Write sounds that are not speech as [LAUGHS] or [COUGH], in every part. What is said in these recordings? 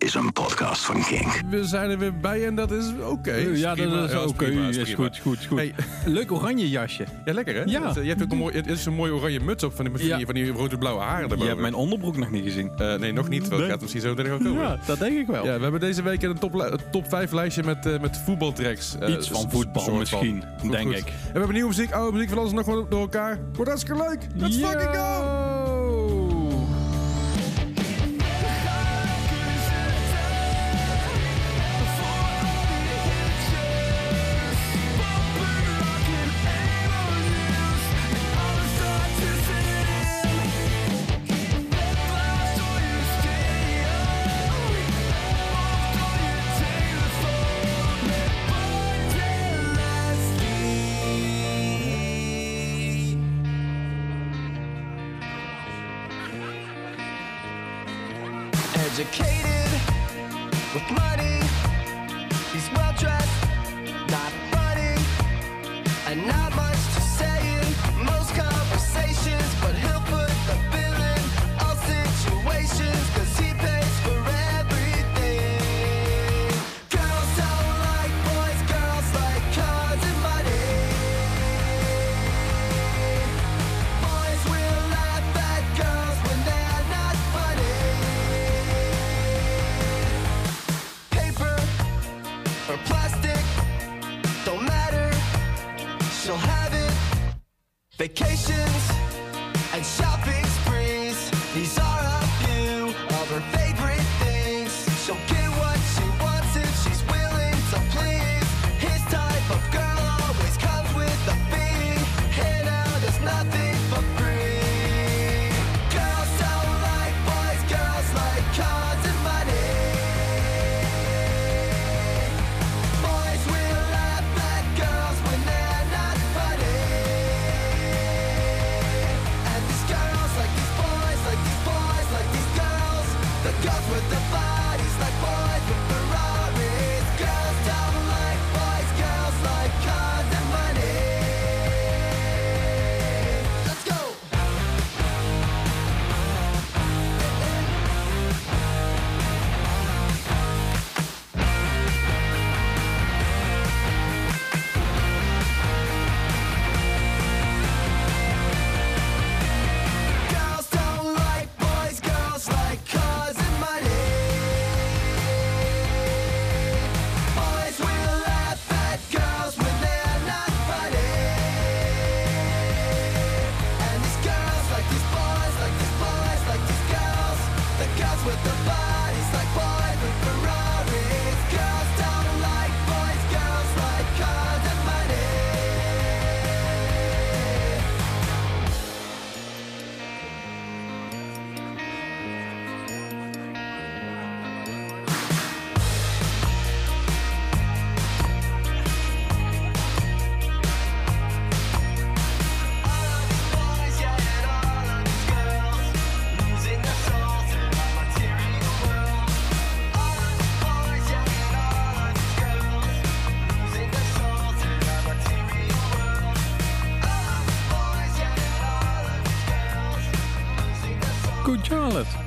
is een podcast van Kink. We zijn er weer bij en dat is oké. ja, dat is Ja, oké. prima, Is, goed, goed, goed. Hey. Leuk oranje jasje. Ja, lekker hè? Ja. Dat, eh, Je hebt ook een mooi, het is een mooie oranje muts op van die, van die, Ja. van die rode-blauwe haren Je hebt mijn onderbroek nog niet gezien. Eh, nee, nog niet. Want Nee. gaat misschien zo meteen ook komen. Ja, dat denk ik wel. Ja, we hebben deze week een top, top 5 lijstje met, eh, met voetbaltracks. Eh, Iets van s- voetbal van. misschien, Goed, denk goed. ik. En we hebben nieuwe muziek, oude muziek van alles nog gewoon door elkaar. Wordt hartstikke leuk. Let's fucking go!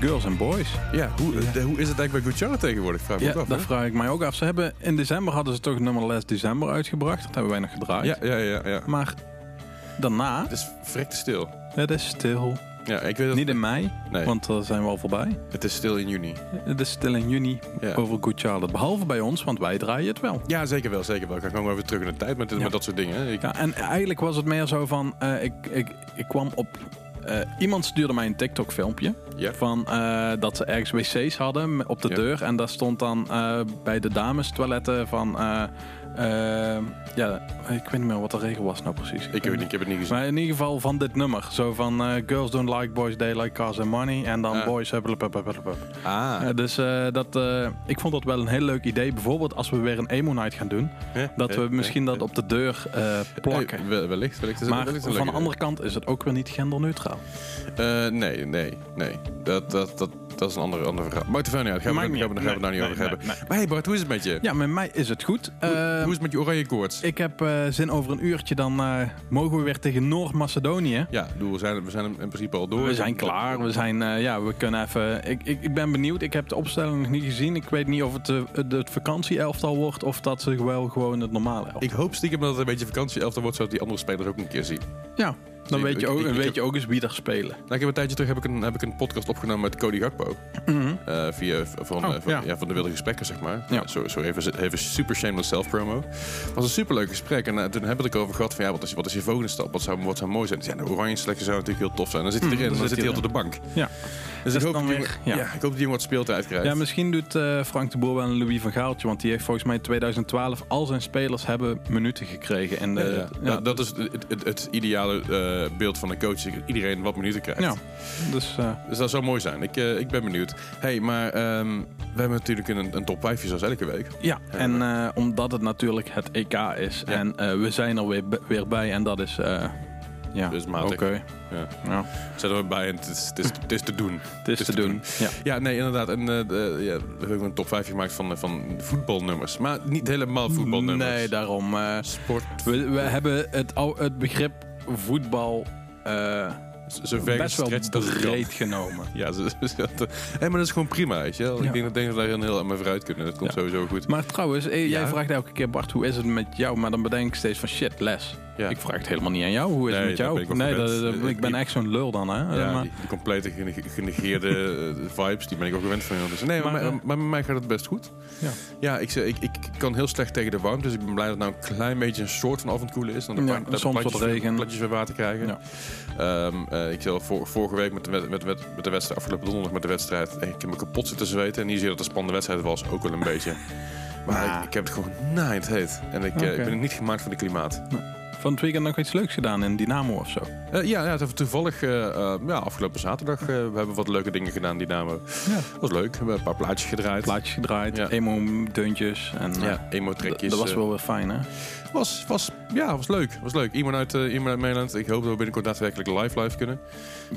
Girls and Boys. Ja, hoe, hoe is het eigenlijk bij Charlotte tegenwoordig? Vraag me Ja, af. dat vraag ik mij ook af. Ze hebben in december hadden ze toch nummer Les December uitgebracht. Dat hebben wij nog gedraaid. Ja, ja, ja, ja. Maar daarna, Het is verrekte stil. het is stil. Ja, ik weet dat... Niet in mei, Nee, want daar zijn we al voorbij. het is stil in juni. Het is stil in juni Ja. over Good Charlotte. Behalve bij ons, want wij draaien het wel. Ja, zeker wel, zeker wel. Ik ga gewoon even terug in de tijd met, Ja. met dat soort dingen. Ik, Ja, en eigenlijk was het meer zo van, eh, ik, ik, ik kwam op... eh, iemand stuurde mij een TikTok filmpje Ja. van eh, dat ze ergens wc's hadden op de deur. En daar stond dan eh, bij de dames toiletten van... eh, eh, ja, ik weet niet meer wat de regel was nou precies. ik, weet niet, ik heb het niet gezien. Maar in ieder geval van dit nummer. Zo van eh, girls don't like boys, they like cars and money. En dan Ah. boys hebben... Ah, Eh, dus eh, dat, ik vond dat wel een heel leuk idee. Bijvoorbeeld als we weer een emo night gaan doen. Dat we misschien dat op de deur plakken. Wel- wellicht, wellicht is het maar van de andere kant is het ook weer niet genderneutraal. nee, nee, nee. Dat, dat, dat, dat is een andere, andere er verder niet uit. Gaan we, Maakt gaan niet we, gaan we daar niet over nee, hebben. nee, Maar hey Bart, hoe is het met je? Ja, met mij is het goed. Hoe, Eh, hoe is het met je oranje koorts? ik heb eh, zin over een uurtje, dan eh, mogen we weer tegen Noord-Macedonië. Ja, we zijn, we zijn in principe al door. We zijn klaar. We zijn, eh, ja, we kunnen even. Ik, ik, ik ben benieuwd. Ik heb de opstelling nog niet gezien. Ik weet niet of het het, vakantieelftal wordt of dat ze wel gewoon het normale elftal. Ik hoop stiekem dat het een beetje vakantie wordt, zodat die andere spelers ook een keer zien. ja, dan ik- weet je ik- ook, ik- ik weet heb- je ook eens wie er spelen. Nou, ik heb een tijdje terug heb ik een, heb ik een podcast opgenomen met Cody Gakpo. eh, via, van, Oh, eh, van, ja. ja. van de wilde gesprekken, zeg maar. Ja. Zo, zo even, even super shameless self-promo. Het was een superleuk gesprek. En eh, toen hebben we het over gehad van, ja, wat is, wat is je volgende stap? Wat zou, wat zou mooi zijn? Ja, de oranje selectie zou natuurlijk heel tof zijn. Dan zit hij Mm, erin, dan dan, zit hij op de bank. Ja. Dus ik hoop, dan die ja. ja. ik hoop dat jongen wat speeltijd krijgt. Ja, misschien doet eh, Frank de Boer wel een Louis van Gaaltje. Want die heeft volgens mij in 2012 al zijn spelers hebben minuten gekregen. En Ja, ja. ja, Nou, dat is het, het, het ideale eh, beeld van een coach. Iedereen wat minuten krijgt. ja. Dus eh, Dus dat zou mooi zijn. Ik, eh, ik ben benieuwd. hey, maar ehm, we hebben natuurlijk een, een top 5 zoals elke week. ja, en eh, omdat het natuurlijk het EK is. En eh, we zijn er weer, weer bij. En dat is... ja, Dus matig. oké. Ja. Ja, Zet er bij en het is, het, is, het is te doen. [LAUGHS] het is te doen. Ja. Ja, nee, inderdaad. En eh, de- ja, we hebben een top 5 gemaakt van, eh, van voetbalnummers. Maar niet helemaal voetbalnummers. Nee, daarom. eh, Sport. we, we hebben het, het begrip voetbal Zover best wel breed genomen. [LAUGHS] Ja, ze, ze, ze- hey, maar dat is gewoon prima, weet je wel. Ja. Ik denk, dat- denk dat we daar heel aan mee vooruit kunnen. Dat komt sowieso goed. Maar trouwens, eh, jij vraagt elke keer Bart, hoe is het met jou? Maar dan bedenk ik steeds van shit, les. Ik vraag het helemaal niet aan jou. Hoe is Nee, het met jou? ik nee, dat, dat- ik ben echt zo'n lul dan, hè? Ja, maar, die, die complete gene- genegeerde eh, vibes, die ben ik ook gewend van jou. Dus nee, maar, Maar, maar, eh, maar met mij gaat het best goed. Ja. Ja, ik, ik, ik kan heel slecht tegen de warmte, dus ik ben blij dat het nou een klein beetje een soort van avondkoelen is. Dan de Ja, dat soms platjes wat regen. platjes weer water krijgen. Ja. Ehm, eh, ik zei al, vor- vorige week met met, met, met de wedstrijd, afgelopen donderdag met de wedstrijd, eh, ik heb me kapot zitten zweten. En niet zozeer dat het een spannende wedstrijd was, ook wel een beetje. [LAUGHS] Maar ik, ik heb het gewoon naaiend heet. En ik, eh, ik ben niet gemaakt voor de klimaat. Van het weekend nog iets leuks gedaan in Dynamo of zo? Eh, ja, ja, het toevallig eh, eh, ja, afgelopen zaterdag eh, we hebben wat leuke dingen gedaan, Dynamo. Ja. was leuk. We hebben een paar plaatjes gedraaid. Plaatjes gedraaid, Ja. emo-deuntjes. En, ja, eh, emo-trekjes. dat was wel weer fijn, hè? Was, was, ja, was leuk. Was leuk. Iemand uit, eh, iemand uit Nederland. Ik hoop dat we binnenkort daadwerkelijk live live kunnen.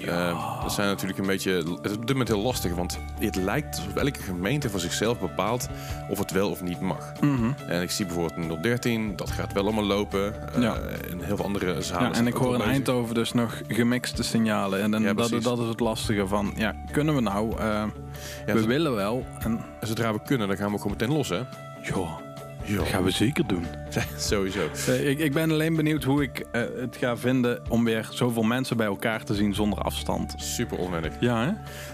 Eh, dat zijn natuurlijk een beetje... Het is op dit moment heel lastig, want het lijkt alsof elke gemeente voor zichzelf bepaalt of het wel of niet mag. Mhm. En ik zie bijvoorbeeld 013, dat gaat wel allemaal lopen. Eh, Ja. En heel veel andere zalen Ja, en ik hoor in bezig. Eindhoven dus nog gemixte signalen. En, dan Ja, dat, dat is het lastige van, ja, kunnen we nou? Ja, we willen wel. En En zodra we kunnen, dan gaan we gewoon meteen los, hè? joh, dat gaan we zeker doen. [LAUGHS] Sowieso. Eh, ik, ik ben alleen benieuwd hoe ik eh, het ga vinden om weer zoveel mensen bij elkaar te zien zonder afstand. Super onwennig. Ja, hè?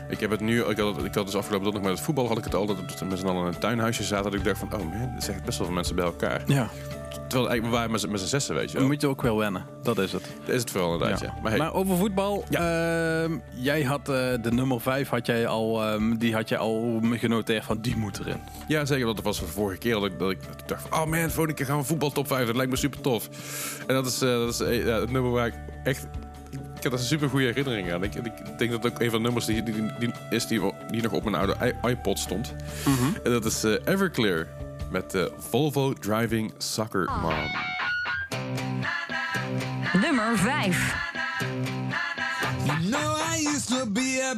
Ik heb het nu, ik had, het- ik had dus afgelopen donderdag met het voetbal had ik het al dat we met z'n allen in een tuinhuisje zaten. Dat ik dacht van, oh man, er zijn best wel veel mensen bij elkaar. Ja. Terwijl eigenlijk, we waren met z'n- met z'n zessen, weet je Dan wel. moet je ook wel wennen. Dat is het. Dat is het vooral inderdaad, ja. Maar hey, Maar over voetbal. ehm, jij had eh, de nummer 5 had jij al, ehm, die had jij al genoteerd van die moet erin. ja, zeker, dat was de vorige keer dat ik, dat ik dacht van, oh man, volgende keer gaan we voetbal top 5. Dat lijkt me super tof. En dat is, eh, dat is eh, ja, het nummer waar ik echt... Ik heb daar een super goede herinnering aan. Ik, ik denk dat het ook een van de nummers die, die, die is die, die nog op mijn oude iPod stond. En dat is Everclear met eh, Volvo Driving Soccer Mom. Nummer 5. You know I used to be a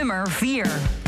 Nummer 4.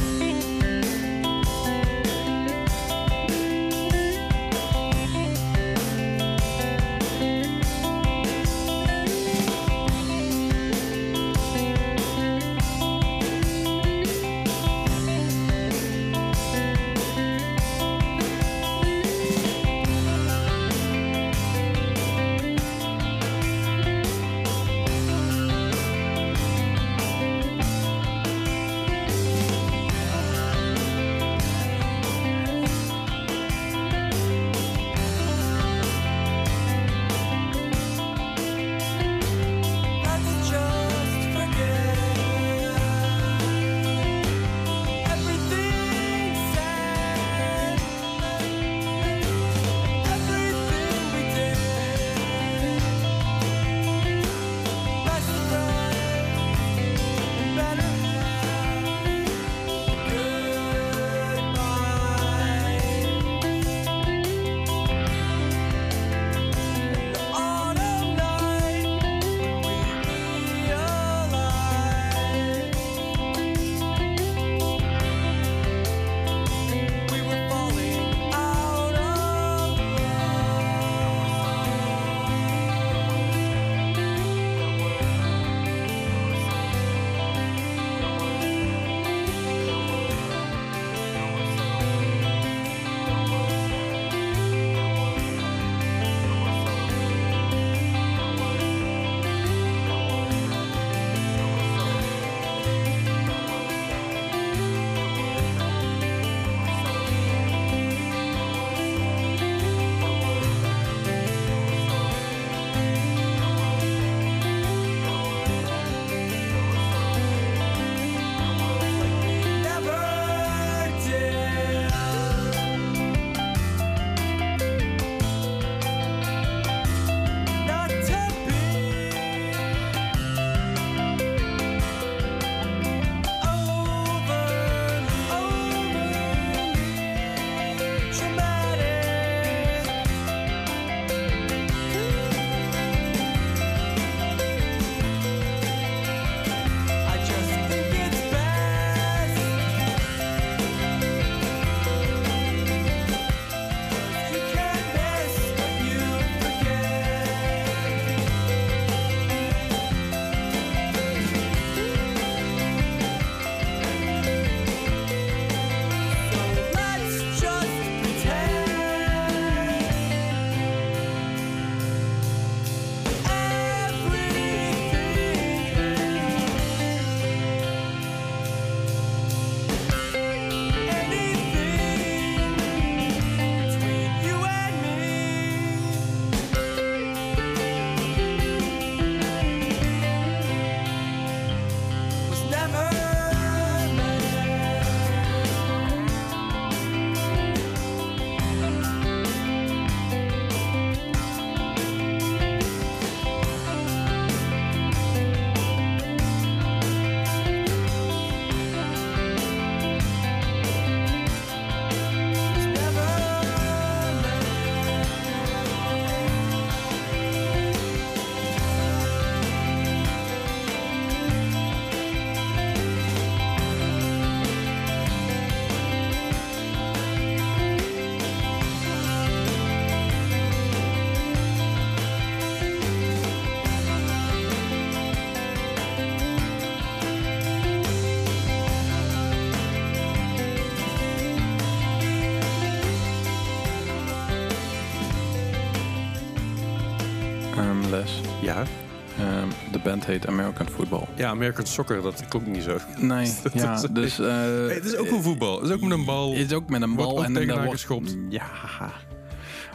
Band heet American Football. Ja, American Soccer, dat klonk niet zo. Nee, [LAUGHS] ja, dus... eh, Hey, het is ook wel voetbal. Het is ook met een bal. Het is ook met een Wordt bal ook en daar wordt- geschopt. Ja,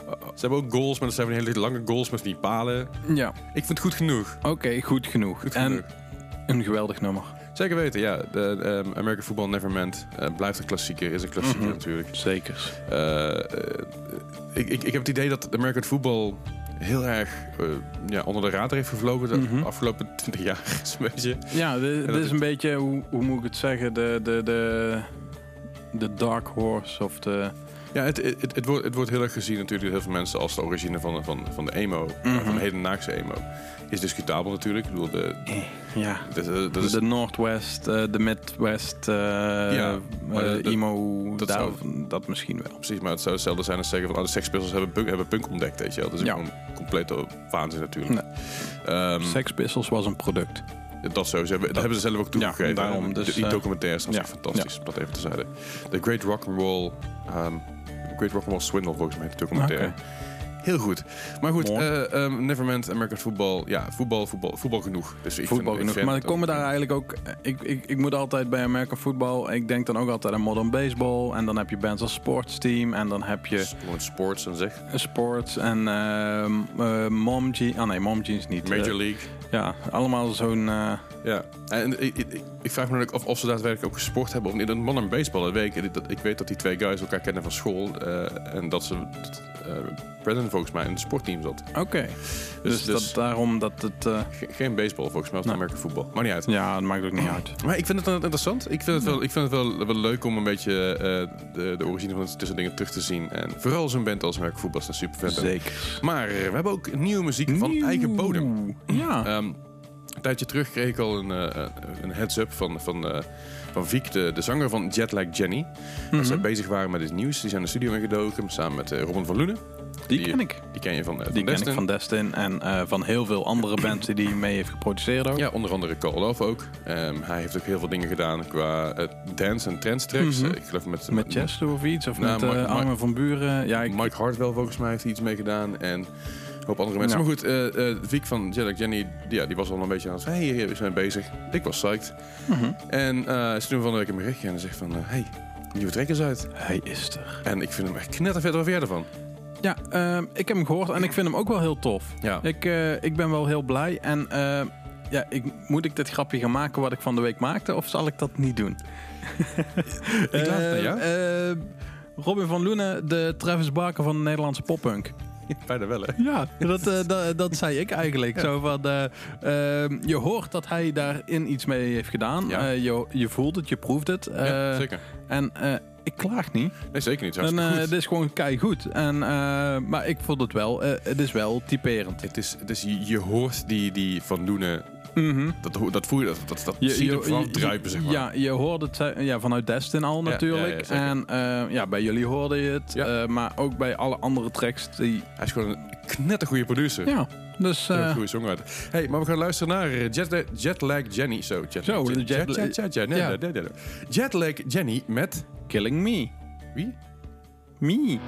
Ze hebben ook goals, maar dat zijn hele lange goals met die palen. ja. Ik vind het goed genoeg. Oké, goed genoeg. Goed en genoeg. een geweldig nummer. Zeker weten, ja. De, ehm, American Football Never Meant eh, blijft een klassieker, is een klassieker Mhm. natuurlijk. Zeker. Eh, ik, ik, ik heb het idee dat American Football heel erg eh, ja, onder de radar heeft gevlogen de Mhm. afgelopen 20 jaar. [LAUGHS] is een beetje. Ja, dit, is- een beetje, hoe, hoe moet ik het zeggen, de, de, de, de dark horse of de... Ja, het, het, het, wordt, het wordt heel erg gezien natuurlijk door heel veel mensen als de origine van, van, van de emo, Mhm. van de hedendaagse emo. Is discutabel natuurlijk. Ik bedoel, de, Ja. de, de- dat is, de Northwest, eh, de Midwest, eh Ja, eh, dat- dat daar- zou- dat misschien wel. precies, maar het zou hetzelfde zijn als zeggen van oh, de Sex Pistols hebben punk, hebben punk ontdekt, weet je wel. Dat is Ja. gewoon compleet waanzin natuurlijk. Ehm, Sex Pistols was een product. Dat sowieso. Dat, hebben ze zelf ook toegegeven. daarom, dus, die, eh, documentaires zijn ja, fantastisch. Dat even tezijde. De Great Rock'n'Roll... Um, Great Rock'n'Roll Swindle, volgens mij, de documentaire. Heel goed. Maar goed, eh um, Nevermind, American Football. Ja, voetbal, voetbal, voetbal genoeg. Dus ik Voetbal vind, genoeg. Ik Maar komen ook- daar eigenlijk ook... Ik, ik, ik moet altijd bij American Football... Ik denk dan ook altijd aan Modern Baseball. En dan heb je bands als Sports Team. En dan heb je Gewoon sports en zeg. Sports en ehm eh, Mom Jeans. Ah nee, Mom Jeans niet. Major Eh, League. ja, allemaal zo'n... eh, Ja. En ik, ik, vraag me dan ook af of ze daadwerkelijk ook gesport hebben. Of niet. Een man en baseball, weet ik. Weet dat die twee guys elkaar kennen van school. eh, en dat ze... Brandon volgens mij in het sportteam zat. Oké. Dus, dus- dat, daarom dat het... eh, Ge- geen baseball volgens mij, als Nee. American voetbal. Maar niet uit. ja, dat maakt ook niet uit. Maar ik vind het interessant. Ik vind het wel, ik vind het wel, wel leuk om een beetje de, de origine van tussen dingen terug te zien. En vooral zo'n band als American Voetbal is super vet. Zeker. Maar we hebben ook nieuwe muziek van eigen bodem. Ja. Ehm, een tijdje terug kreeg ik al een, eh, een heads-up van, van, eh, van Viek, de, de zanger van Jetlag Jenny. Dat zij bezig waren met iets nieuws. Die zijn de studio ingedoken samen met eh, Robin van Lunen. Die ken ik. Die ken je van, eh, van Die ken ik van Destin en eh, van heel veel andere [CLEARS THROAT] bands die hij mee heeft geproduceerd ook. Ja, onder andere Call Love ook. Ehm, hij heeft ook heel veel dingen gedaan qua eh, dance en trance tracks. Mhm. Eh, ik geloof met, Met Chester of iets, of Nou, met eh, Armin van Buren. Ja, ik, Mike Hartwell volgens mij heeft iets mee gedaan. En hoop andere mensen. Ja. Maar goed, eh eh Viek van Jellic Jenny, die, ja, die was al een beetje aan het van... Hey, we zijn bezig. Ik was psyched. Mhm. En eh ze toen van de week een berichtje en zegt van... hey, nieuwe track is uit. hij is er. En ik vind hem echt knettervet. Vind jij ervan? Ja, ehm, ik heb hem gehoord en ik vind hem ook wel heel tof. Ja. Ik, ik ben wel heel blij. En eh, ja, ik, moet ik dit grapje gaan maken wat ik van de week maakte? Of zal ik dat niet doen? [LAUGHS] Ik laat het aan Eh, jou. eh, Robin van Loenen, de Travis Barker van de Nederlandse poppunk. [LAUGHS] Bijna wel, hè? Ja, dat, eh, dat, dat zei ik eigenlijk. Zo van, eh, ehm, je hoort dat hij daarin iets mee heeft gedaan. Ja. Eh, je, je voelt het, je proeft het. ja, zeker. En ik klaag niet. Nee, zeker niet. En, het is gewoon kei goed. En, maar ik vond het wel, het is wel typerend. Het is, het is, je, hoort die, die Van Mhm. Dat, dat voel je, dat, dat, dat Je, zie je, vooral je- druipen, zeg maar. Ja, je hoorde het eh, ja, vanuit Destin al natuurlijk. ja, ja, zeker. en eh, ja, bij jullie hoorde je het. Eh, maar ook bij alle andere tracks. Die, Hij is gewoon een knettergoeie producer. ja, dus... Een eh, goede songwriter. Hey, maar we gaan luisteren naar eh, Jet, Jetlag Jenny. Zo, Jetlag, Jet, Jet- Jet, Jet, Jet, Jet, nee, ja. nee, nee, nee, nee. Jetlag Jenny met... Killing Me. Wie? Me.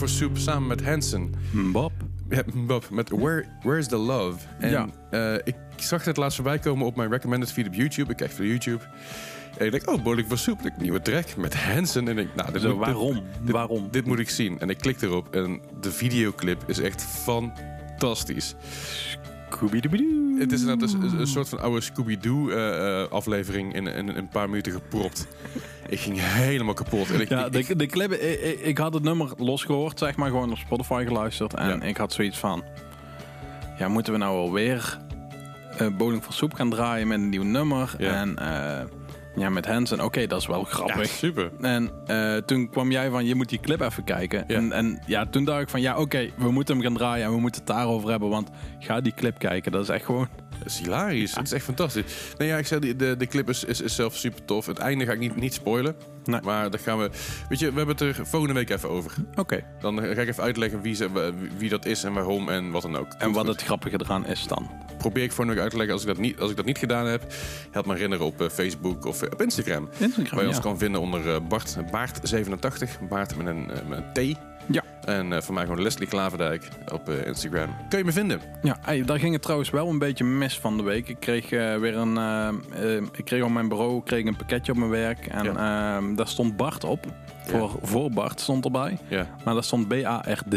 For Soup samen met Hansen. Bob. Ja, Bob, met Where, Where's the Love? En Ja. eh, ik zag het laatst voorbij komen op mijn recommended feed op YouTube. Ik kijk voor YouTube. En ik denk, oh, Bowling for Soup, een nieuwe track met Hansen. En ik, nou, dit Zo, moet- waarom? dit, Waarom? Dit moet ik zien. En ik klik erop en de videoclip is echt fantastisch. Scooby-Dooby-Doo. Het is inderdaad een, een soort van oude Scooby-Doo eh, eh, aflevering in, in een paar minuten gepropt. ik ging helemaal kapot. En ik, Ja, ik- de, ik- de clip, ik, ik- had het nummer losgehoord, zeg maar, gewoon op Spotify geluisterd. En Ja. ik had zoiets van, ja, moeten we nou alweer eh Bowling voor Soep gaan draaien met een nieuw nummer? Ja. En eh, ja, met Hansen, oké, dat is wel ja, grappig. super. En eh, toen kwam jij van, je moet die clip even kijken. Ja. En, en ja, toen dacht ik van, ja, oké, we moeten hem gaan draaien en we moeten het daarover hebben. Want ga die clip kijken, dat is echt gewoon... Het is hilarisch. Het is echt fantastisch. Nee, ja, ik zei, de, de, clip is, is, is zelf super tof. Het einde ga ik niet, niet spoilen. Nee. Maar daar gaan we... Weet je, we hebben het er volgende week even over. Oké. Dan ga ik even uitleggen wie, ze, wie dat is en waarom en wat dan ook. En wat het grappige eraan is dan. Probeer ik voor uit te leggen. Als ik dat niet, als ik dat niet gedaan heb, help me herinneren op eh, Facebook of eh, op Instagram. Instagram, Waar je ons kan vinden onder eh, Bart, Baart87. Baart met een, met een T. Ja. En eh voor mij gewoon Leslie Klaverdijk op Instagram. Kun je me vinden? Ja, hey, daar ging het trouwens wel een beetje mis van de week. Ik kreeg weer een. ik kreeg op mijn bureau kreeg een pakketje op mijn werk. En ehm, daar stond Bart op. Voor, voor Bart stond erbij. Ja. Maar daar stond B-A-R-D.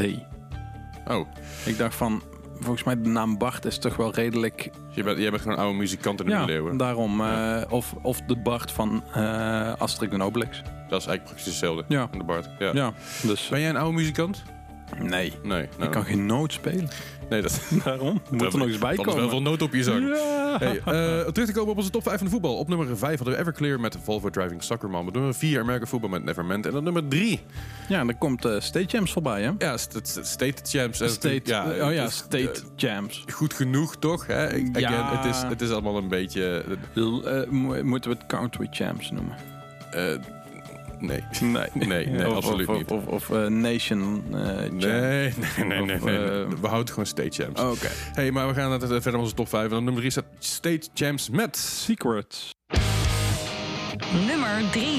Oh, Ik dacht van. Volgens mij de naam Bart is toch wel redelijk. je bent, jij bent gewoon een oude muzikant in de Ja, middeleeuwen. daarom. eh, of, of de Bart van eh Asterix en Obelix. Dat is eigenlijk precies hetzelfde. Ja. de Bart. Ja. Ja, dus. Ben jij een oude muzikant? Nee. Nee. Ik nou, kan geen noot spelen. nee, dat [LAUGHS] Daarom. Moet er nog eens bij Dan is wel komen. veel nood op je. Ja. Hey, eh, terug te komen op onze top 5 van de voetbal. Op nummer 5 hadden we Everclear met Volvo Driving Soccer Man. Op nummer 4 American Football met Nevermind. En op nummer 3, Ja, en er komt eh State Jams voorbij, hè? ja, St- St- State Champs. En State, ja, oh ja, State eh, Jams. goed genoeg, toch? Hè? Ja. Het, is, het is allemaal een beetje... Moeten we het Country Champs noemen? Nee. Nee, [LAUGHS] Nee, nee, of, absoluut of, niet. Of, of, eh, Nation eh Champs. Nee, nee, nee, nee. Eh, we houden gewoon State Champs. Oké. Hey, maar we gaan naar- verder met onze top 5. En op nummer 3 staat State Champs met... Secrets. Nummer 3.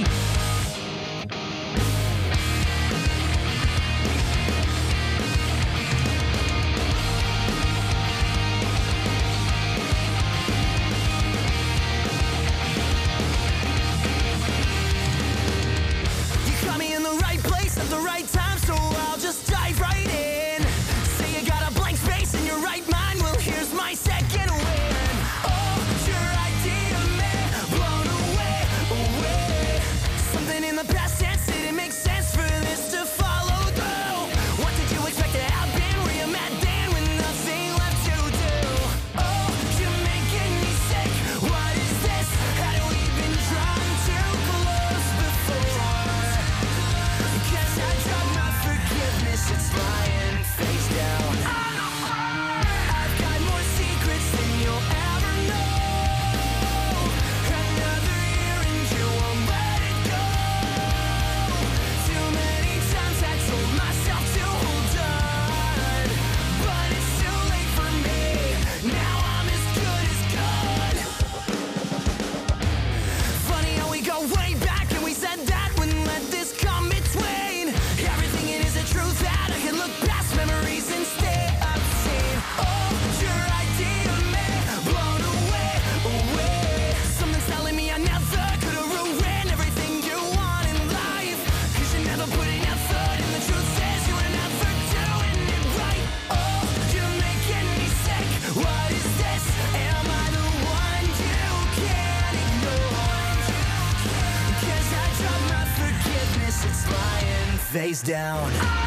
Down.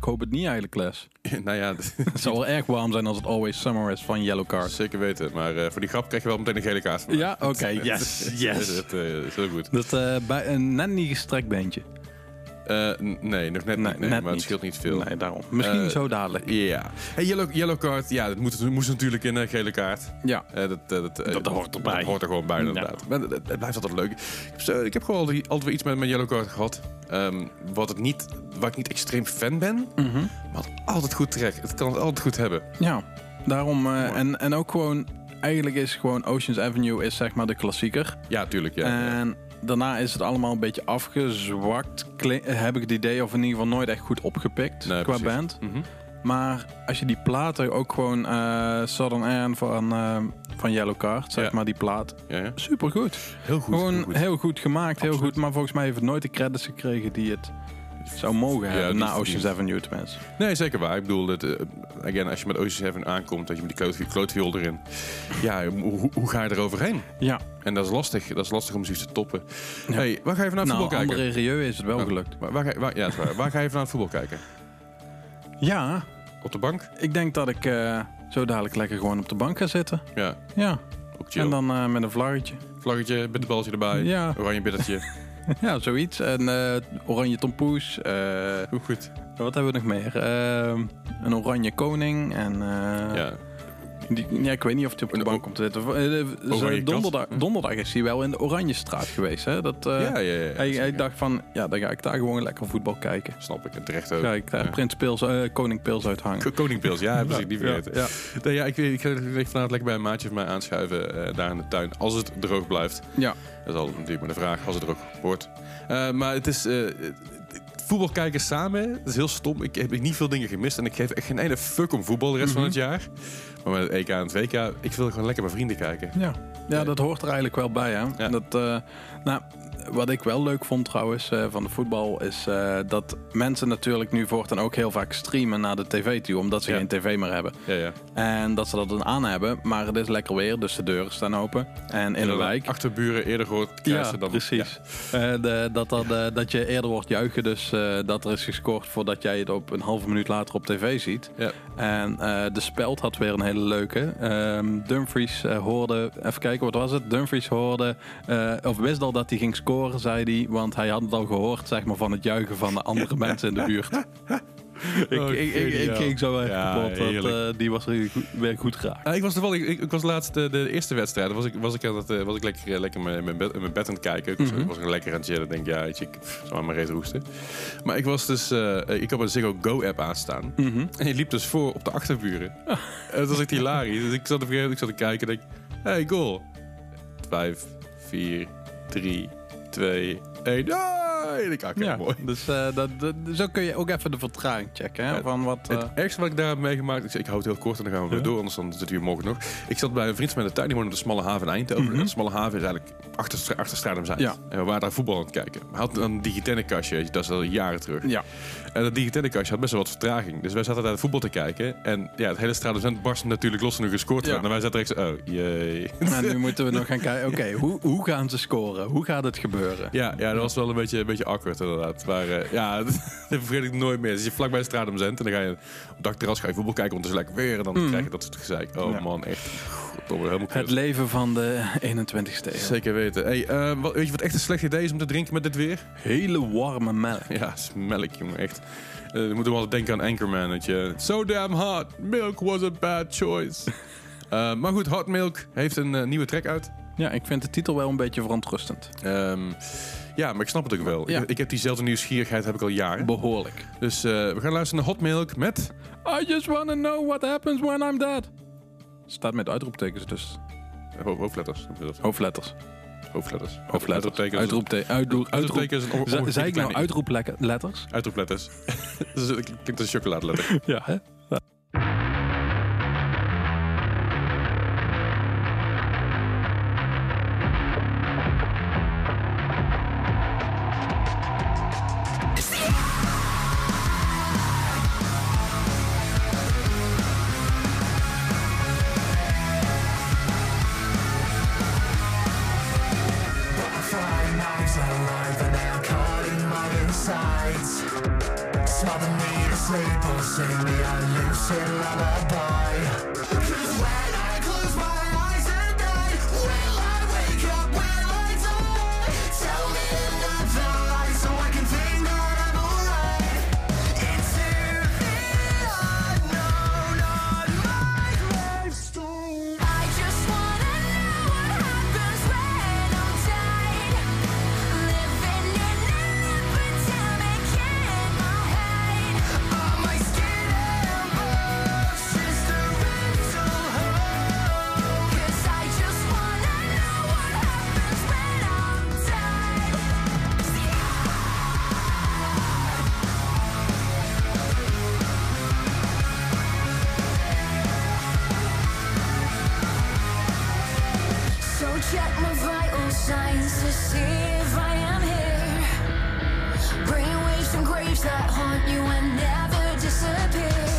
Ik hoop het niet eigenlijk, Les. [LAUGHS] nou ja, [LAUGHS] Het zou wel erg warm zijn als het Always Summer is van Yellow Card. zeker weten. Maar eh, voor die grap krijg je wel meteen een gele kaart van. Ja, oké, [LAUGHS] yes, yes. Dat eh, is heel goed. Dat eh, bij een net niet gestrekt beentje. Eh, nee, nog net Nee, niet. Nee, net maar het scheelt niet veel. Nee, daarom. Misschien Eh, zo dadelijk. Ja. Hey, yellow, yellow card, ja, dat moet, het moest natuurlijk in een gele kaart. Ja. Eh, dat, eh, dat, eh, Dat hoort erbij. Dat hoort er gewoon bij, inderdaad. Maar het, het blijft altijd leuk. Ik heb, ik heb gewoon altijd, altijd wel iets met mijn yellow card gehad. Ehm, wat het niet, waar ik niet extreem fan ben, Mhm. maar het altijd goed trekt. Het kan het altijd goed hebben. Ja, daarom. eh, en, en ook gewoon, eigenlijk is gewoon Oceans Avenue is zeg maar de klassieker. Ja, tuurlijk. Ja, ja. Daarna is het allemaal een beetje afgezwakt. Kli- heb ik het idee, of in ieder geval nooit echt goed opgepikt Nee, qua precies. band. Mhm. Maar als je die platen ook gewoon eh Southern Anne van, eh, van Yellow Card, zeg Ja. maar die plaat. ja, ja. Super goed. Heel goed. gewoon heel goed. heel goed gemaakt, heel goed. Maar volgens mij heeft het nooit de credits gekregen die het zou mogen Ja, hebben na. Oceans Avenue tenminste. Nee, zeker waar. Ik bedoel, het, eh, again, als je met Ocean 7 aankomt, dat je met die kloot, erin. Ja, hoe, hoe ga je er overheen? Ja, En dat is lastig. Dat is lastig om zoiets te toppen. Hey, waar ga je vanuit nou, voetbal kijken? andere Rieu is het wel Oh. gelukt. Waar, waar, ga, je- waar, ja, dat waar. waar ga je vanuit voetbal kijken? Ja, Op de bank? ik denk dat ik eh, zo dadelijk lekker gewoon op de bank ga zitten. Ja, Ja, ook chill. en dan eh, met een vlaggetje. Vlaggetje, bitterbaltje erbij. Ja. Oranje bittertje. [LAUGHS] [LAUGHS] Ja, zoiets. En eh, oranje tompoes. eh, Hoe goed. wat hebben we nog meer? Eh, een oranje koning. En eh, Ja. Die, ja, ik weet niet of hij op de bank komt te zitten. Eh, eh, donderdag, Hm. donderdag is hij wel in de oranje straat geweest. Hè? Dat, eh, ja, ja, ja. hij, dacht van, ja, dan ga ik daar gewoon lekker voetbal kijken. Snap ik. En terecht ook. Ga ik daar. Prins Pils, eh, Koning Pils uithangen. Ko- Koningpils, ja, [LAUGHS] precies. Vergeten. Ja, Nee, ja, ik, ik ga vanavond lekker bij een maatje van mij aanschuiven daar in de tuin. Als het droog blijft. ja. Dat is al natuurlijk maar de vraag als het droog wordt. Maar het is... voetbal kijken samen, dat is heel stom. Ik heb niet veel dingen gemist. En ik geef echt geen ene fuck om voetbal de rest van het jaar. Maar met het EK en het WK, ik wil gewoon lekker met vrienden kijken. Ja. ja, dat hoort er eigenlijk wel bij. Hè? Ja. Dat, eh, nou, wat ik wel leuk vond trouwens eh, van de voetbal... is eh, dat mensen natuurlijk nu voortaan ook heel vaak streamen naar de tv toe... omdat ze Ja. geen tv meer hebben. Ja, ja. En dat ze dat dan aan hebben. Maar het is lekker weer, dus de deuren staan open. En in de wijk... Achterburen eerder gehoord Ja, kruisen dan... precies. Eh, de, dat, dat, dat je eerder wordt juichen, dus dat er is gescoord voordat jij het op een halve minuut later op tv ziet. Ja. En de Speld had weer een hele leuke. Ehm, Dumfries hoorde, even kijken, wat was het? Dumfries hoorde, of wist al dat hij ging scoren, zei hij, want hij had het al gehoord, zeg maar, van het juichen van de andere [LAUGHS] mensen in de buurt. ik, Oh, ik, ik, ik ging zo echt Ja, kapot, want heerlijk. eh, die was weer goed, geraakt. Ik was toevallig, ik, ik was laatst de, de eerste wedstrijd. Was ik, was ik, aan het, eh, was ik lekker, eh, lekker in mijn, bed, in mijn bed aan het kijken. Ik was, er lekker aan het chillen. Denk, ja, ik zal maar even roesten. Maar ik was dus, eh, ik had een Ziggo Go app aanstaan. Mhm. En je liep dus voor op de achterburen. en dat was echt hilarisch. Dus ik zat, op, ik zat te kijken en denk, hey, goal. Vijf, vier, drie, twee, één. Ik Ja, mooi. dus eh, dat, dat- zo kun je ook even de vertraging checken. Hè, Ja, van wat, eh, Het ergste wat ik daar heb meegemaakt, ik, ik hou het heel kort en dan gaan we weer door, anders dan zitten we hier morgen nog. Ik zat bij een vriend van de tuin, die woonde op de Smalle Haven in Eindhoven. En de Smalle Haven is eigenlijk achter, achter Stratum Zuid. Ja. En we waren daar voetbal aan het kijken. Hij had een digitennekastje, weet je, dat is al jaren terug. ja. En dat digitennekastje had best wel wat vertraging. Dus wij zaten daar het voetbal te kijken. En ja, het hele Stratum Zuid barstte natuurlijk los toen er gescoord Ja. En wij zaten echt zo, oh, jee. En nu moeten we [LAUGHS] nog gaan kijken, oké, hoe, hoe gaan ze scoren? Hoe gaat het gebeuren? Ja, ja, dat was wel een beetje, beetje awkward inderdaad. Maar eh, ja, [LAUGHS] dat vergeet ik nooit meer. Dus je vlakbij Stratum Zuid en dan ga je op het dakterras ga je voetbal kijken, want het is lekker weer. En dan krijg je dat soort gezeik. Oh. Ja. man, echt. Het leven van de 21ste eeuw. Zeker weten. Hey, eh, wat, weet je wat echt een slecht idee is om te drinken met dit weer? Hele warme melk. Ja, melk, jongen, echt. Eh we moeten wel denken aan Anchorman, weet je. So damn hot, milk was a bad choice. [LAUGHS] Maar goed, Hot Milk heeft een nieuwe track uit. Ja, ik vind de titel wel een beetje verontrustend. Ehm, ja, maar ik snap het ook wel. Ja. Ik, ik heb diezelfde nieuwsgierigheid heb ik al jaren. Behoorlijk. Dus eh, we gaan luisteren naar Hot Milk met... I just wanna know what happens when I'm dead. Staat met uitroeptekens dus. ho- hoofdletters. dat. Hoofdletters. Hoofdletters. Hoofdletters. Uitroeptekens. Uitroepte uitroep, uitroep. Uitroeptekens. Zei- ik nou uitroepletters? [LAUGHS] Uitroepletters. Het klinkt als een chocoladeletter. [LAUGHS] Ja, hè? That haunt you and never disappear.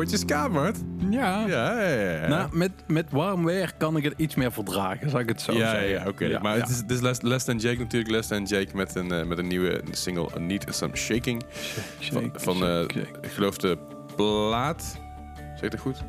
Weer een potje ska, Mart. Ja. Ja, ja, ja. Nou, met, met warm weer kan ik het iets meer verdragen, zal ik het zo ja, zeggen. ja, oké. Maar het is, het is Less, Less Than Jake natuurlijk. Less Than Jake met een, eh, met een nieuwe single, Need Some Shaking. Van, Shake, van eh, shake. ik geloof de plaat. Zeg ik dat goed?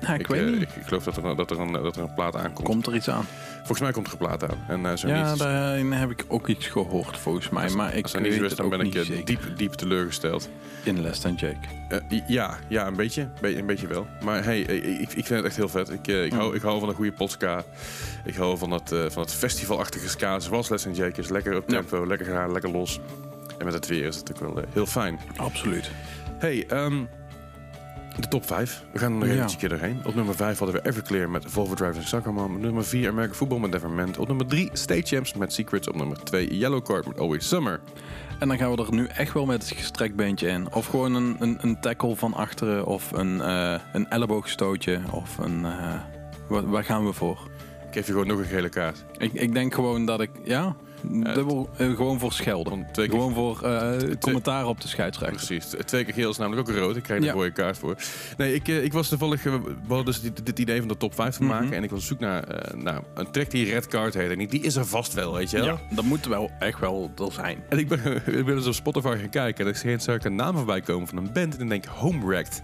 Ja, ik, weet eh, niet. Ik, ik geloof dat er, dat, er een, dat er een plaat aankomt. Komt er iets aan? Volgens mij komt er een plaat aan. En eh, zo Ja, niet. daarin heb ik ook iets gehoord volgens mij. Maar ik Als dat niet dan ben ik zeker. diep, diep teleurgesteld. In Less Than Jake. Eh, ja, ja, een beetje. Be- een beetje wel. Maar hey, eh, ik, ik vind het echt heel vet. Ik, ik, hou, ik hou van een goede potska. Ik hou van dat, van dat festivalachtige ska zoals Les Jake is. Lekker op tempo, lekker gaan, lekker los. En met het weer is het ook wel heel fijn. Absoluut. Hey, ehm, de top 5. We gaan er nog Ja. een keer doorheen. Op nummer 5 hadden we Everclear met Volvo Driving Sackerman. Op nummer 4 American Football met Nevermind. Op nummer 3 State Champs met Secrets. Op nummer 2 Yellow Card met Always Summer. En dan gaan we er nu echt wel met het gestrekt beentje in. Of gewoon een, een, een tackle van achteren. Of een, eh, een elleboogstootje. Of een... eh, waar, waar gaan we voor? Ik geef je gewoon nog een gele kaart. Ik, ik denk gewoon dat ik... Ja, dubbel, eh, gewoon voor schelden. Gewoon twee keer- Gewoon voor eh, commentaar op de scheidsrechter. Precies. Twee keer geel is namelijk ook rood. Ik krijg er Ja. een rode kaart voor. Nee, ik, eh, ik was toevallig... eh, We hadden dus dit, dit idee van de top 5 te Mhm. maken. En ik was op zoek naar, eh, naar een track die Red Card heet. En die, die is er vast wel, weet je wel. Ja, dat moet wel echt wel er zijn. En ik ben, [LAUGHS] ik ben dus op Spotify gaan kijken. En er zag ik een naam voorbij komen van een band. En ik denk, Home Wrecked.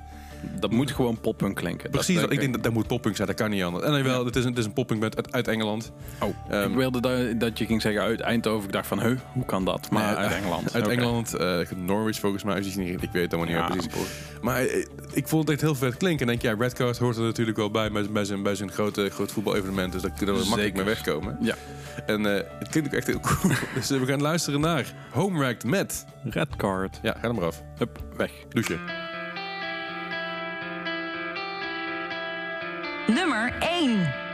Dat moet gewoon poppunk klinken. Precies, dat, ik denk dat dat moet poppunk zijn. Dat kan niet anders. En dan wel, het is een, het is een poppunk band uit, uit Engeland. Oh, Ehm, ik wilde dat, dat je ging zeggen uit Eindhoven. Ik dacht van, huh, hoe kan dat? Maar Nee, uit eh, Engeland. Uit. Engeland, eh, Norwich volgens mij. Ik weet het allemaal niet Ja, precies. Maar eh, ik vond het echt heel vet klinken. En denk, ja, Red Card hoort er natuurlijk wel bij bij, bij zijn, bij zijn grote, groot voetbalevenement. Dus daar kunnen we makkelijk mee wegkomen. Ja, En het klinkt ook echt heel cool. [LAUGHS] dus we gaan luisteren naar Home Wrecked met... red card. Ja, ga er maar af. Hup, weg. Douche. Nummer 1.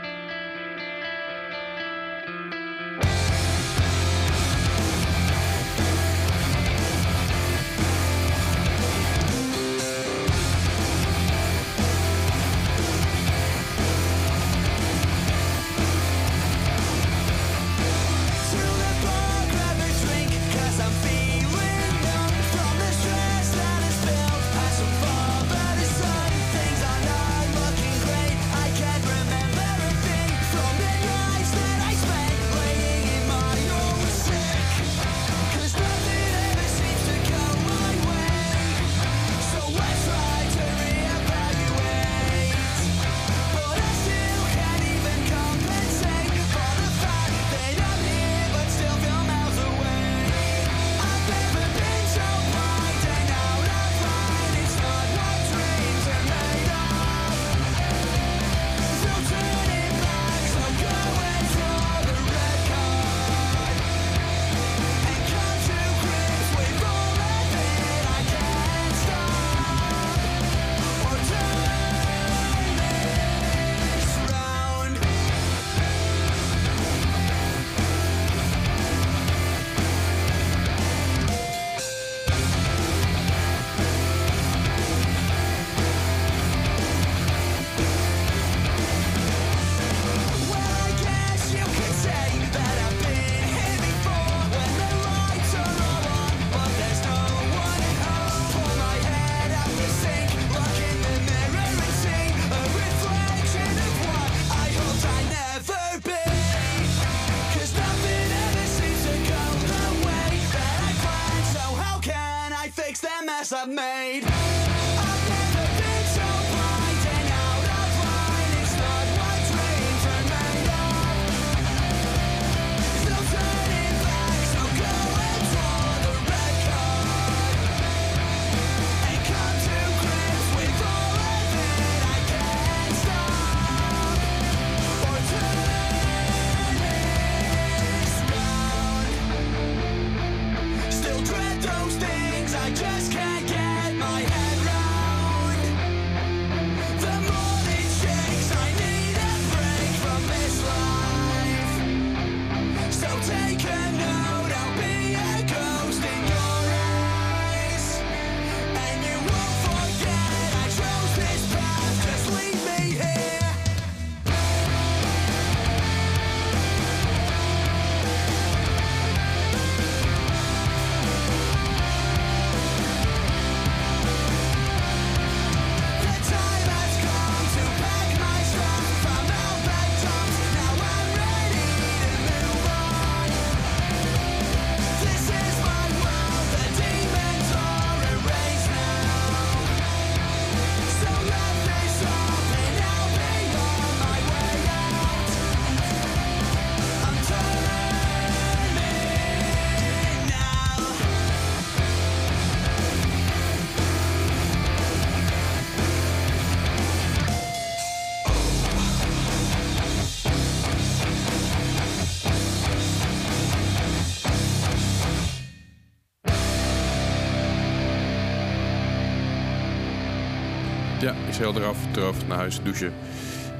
Al eraf, eraf, naar huis, douchen.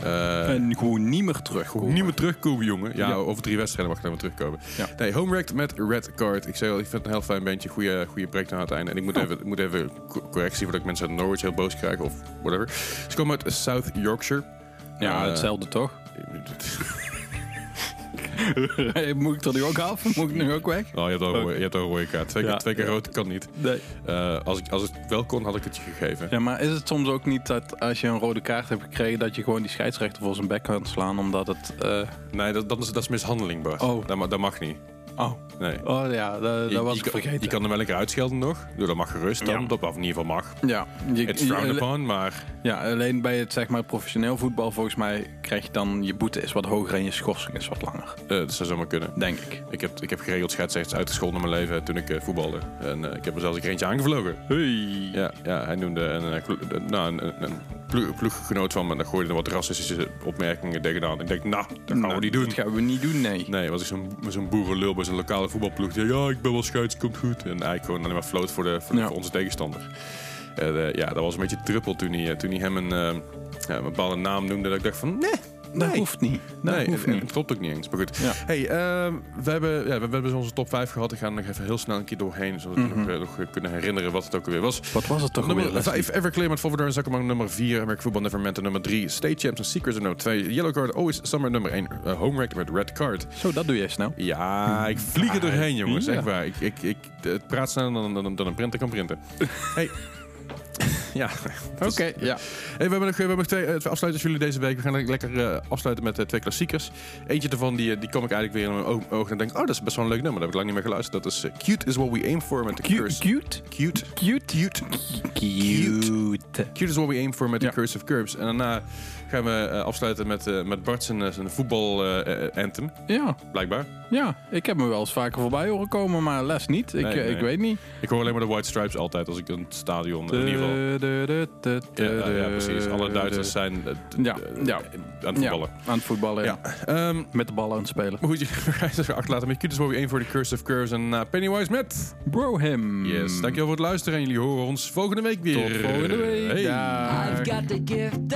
Eh, En gewoon niet meer terug. Niet meer terugkomen, jongen. Ja, Ja. over drie wedstrijden mag ik dan weer terugkomen. Ja. Nee, Homewrecked met Red Card. Ik zei al, ik vind het een heel fijn bandje. Goede, goede breakdown aan het einde. En ik moet, Oh. even, ik moet even co- correctie voordat ik mensen uit Norwich heel boos krijg of whatever. Ze komen uit South Yorkshire. Ja, Eh, hetzelfde toch? [LAUGHS] [LAUGHS] Moet ik er nu ook af? Moet ik nu ook weg? Oh, je hebt al een rode, je hebt al een rode kaart. Twee, Ja. twee keer rood kan niet. Nee. Eh, als, ik, als het wel kon, had ik het je gegeven. Ja, maar is het soms ook niet dat als je een rode kaart hebt gekregen... dat je gewoon die scheidsrechter voor zijn bek kan slaan omdat het... eh, Nee, dat, dat, is, dat is mishandeling, Bart. Oh. Dat, dat mag niet. Oh, Nee. oh ja, dat, Je- dat was je, ik kan- vergeten. Je kan hem wel een keer uitschelden nog. Dus dat mag gerust dan. Ja. Dat of in ieder geval mag. ja, je, It's frowned upon, maar... ja, alleen bij het zeg maar, professioneel voetbal volgens mij krijg je dan... je boete is wat hoger en je schorsing is wat langer. eh, dat zou zomaar kunnen. Denk ik. Ik heb, ik heb geregeld scheidsrechters uitgescholden in mijn leven toen ik eh, voetbalde. En eh, ik heb er zelfs een keer eentje aangevlogen. Hey. Ja, ja hij noemde een, nou, een, een, een plo- ploeggenoot van me. Daar gooide er wat racistische opmerkingen tegenaan. Ik denk, nou, dat gaan we Nou, niet doen. Dat gaan we niet doen, nee. Nee, was ik zo'n zo'n boerenlul bij zijn lokale voetbalploeg. Die, ja, ik ben wel scheids, komt goed. En eigenlijk gewoon alleen maar floot voor, de, voor, Ja. voor onze tegenstander. En, eh, ja, dat was een beetje trippel toen hij, eh, toen hij hem een, ja, een bepaalde naam noemde. Dat ik dacht van, nee, Dat nee. hoeft niet. Dat nee, hoeft niet. het klopt ook niet eens. Maar goed. Ja. Hey, ehm, we, hebben, ja, we, hebben onze top 5 gehad. Ik ga nog even heel snel een keer doorheen. Zodat we nog, eh, nog eh, kunnen herinneren wat het ook alweer was. Wat was het toch Nummer alweer, Leslie? 5, Everclear met Forward en Zakkerman. Nummer 4, American Football Never Meant. Nummer 3, State Champs en Secrets. Nummer 2, Yellow Card, Always Summer. Nummer 1, uh, Homewreck met Red Card. Zo, dat doe jij snel. Ja, ik vlieg er doorheen, jongens. Ja. Echt waar. Ik, ik, ik het praat sneller dan, dan, dan een printer kan printen. [LAUGHS] hey. [LAUGHS] Ja. Oké, ja. Hey, we hebben nog, we hebben nog twee, twee afsluiters jullie deze week. We gaan le- lekker eh, afsluiten met eh, twee klassiekers. Eentje daarvan die, die kom ik eigenlijk weer in mijn oog- ogen en denk... oh, dat is best wel een leuk nummer. Daar heb ik lang niet meer geluisterd. Dat is Cute is What We Aim For met The Curse. Cute? Cute. Cute? Cute. Cute. Cute is What We Aim For met The Ja. Curse of Curbs. En daarna gaan we eh, afsluiten met, eh, met Bart zijn, eh, zijn voetbal-anthem. Ja, blijkbaar. ja. Ik heb me wel eens vaker voorbij horen komen, maar Les niet. Ik, Nee, eh, nee. ik weet niet. Ik hoor alleen maar de White Stripes altijd als ik in het stadion... in ieder geval... Ja, ja, ja, precies. Alle Duitsers zijn eh, Ja, eh, ja. aan het voetballen. Ja, aan het voetballen, ja. Ja. Ehm, Met de ballen aan het spelen. [LAUGHS] maar goed, je gaat het achterlaten met Cute is What We Aim For The Curse of Curves en uh, Pennywise met... Bro him. Yes, dankjewel voor het luisteren en jullie horen ons volgende week weer. Tot volgende week. Hey. I've got the gift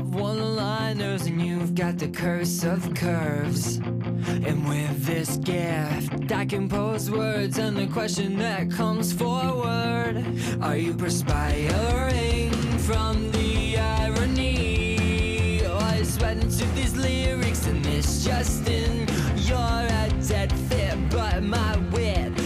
of one-liners and you've got the curse of curves. And with this gift, I can pose words and the question that comes forward. Are you perspiring from the irony? Oh, or sweating to these lyrics and this just in? You're a dead fit, but my wit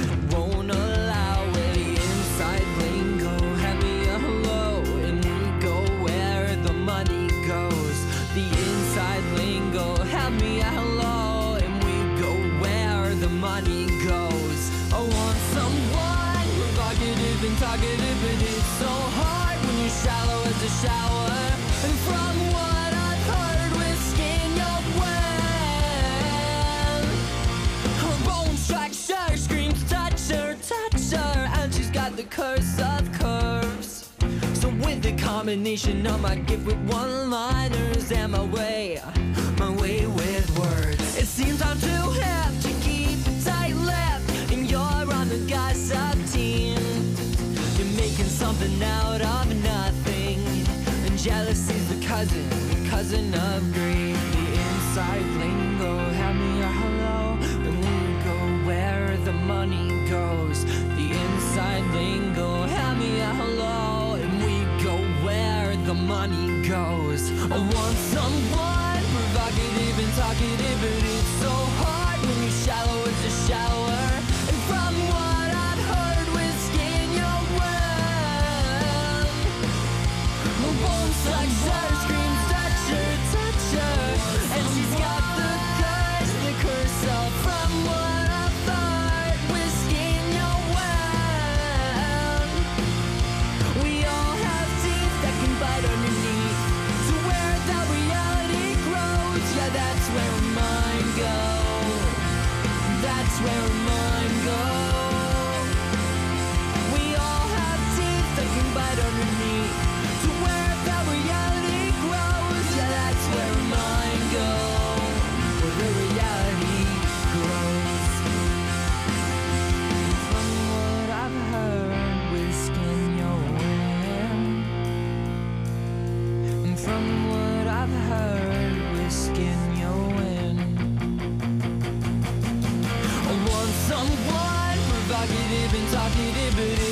combination of my gift with one-liners and my way, my way with words, it seems I'm too hip to keep tight lip, and you're on the gossip team. You're making something out of nothing, and jealousy's the cousin, cousin of greed. The inside lingo, money goes. I want someone provocative and talkative, been talking, but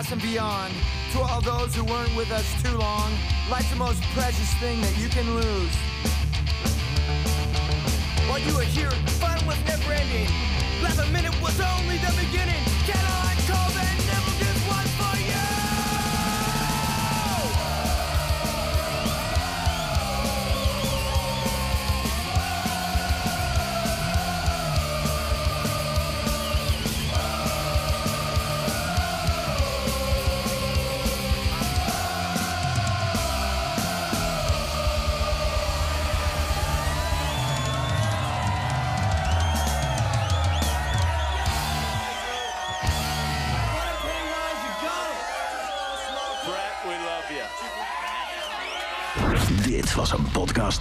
past and beyond. To all those who weren't with us too long, life's the most precious thing that you can lose. While you were here, fun was never ending. Last minute was only the beginning.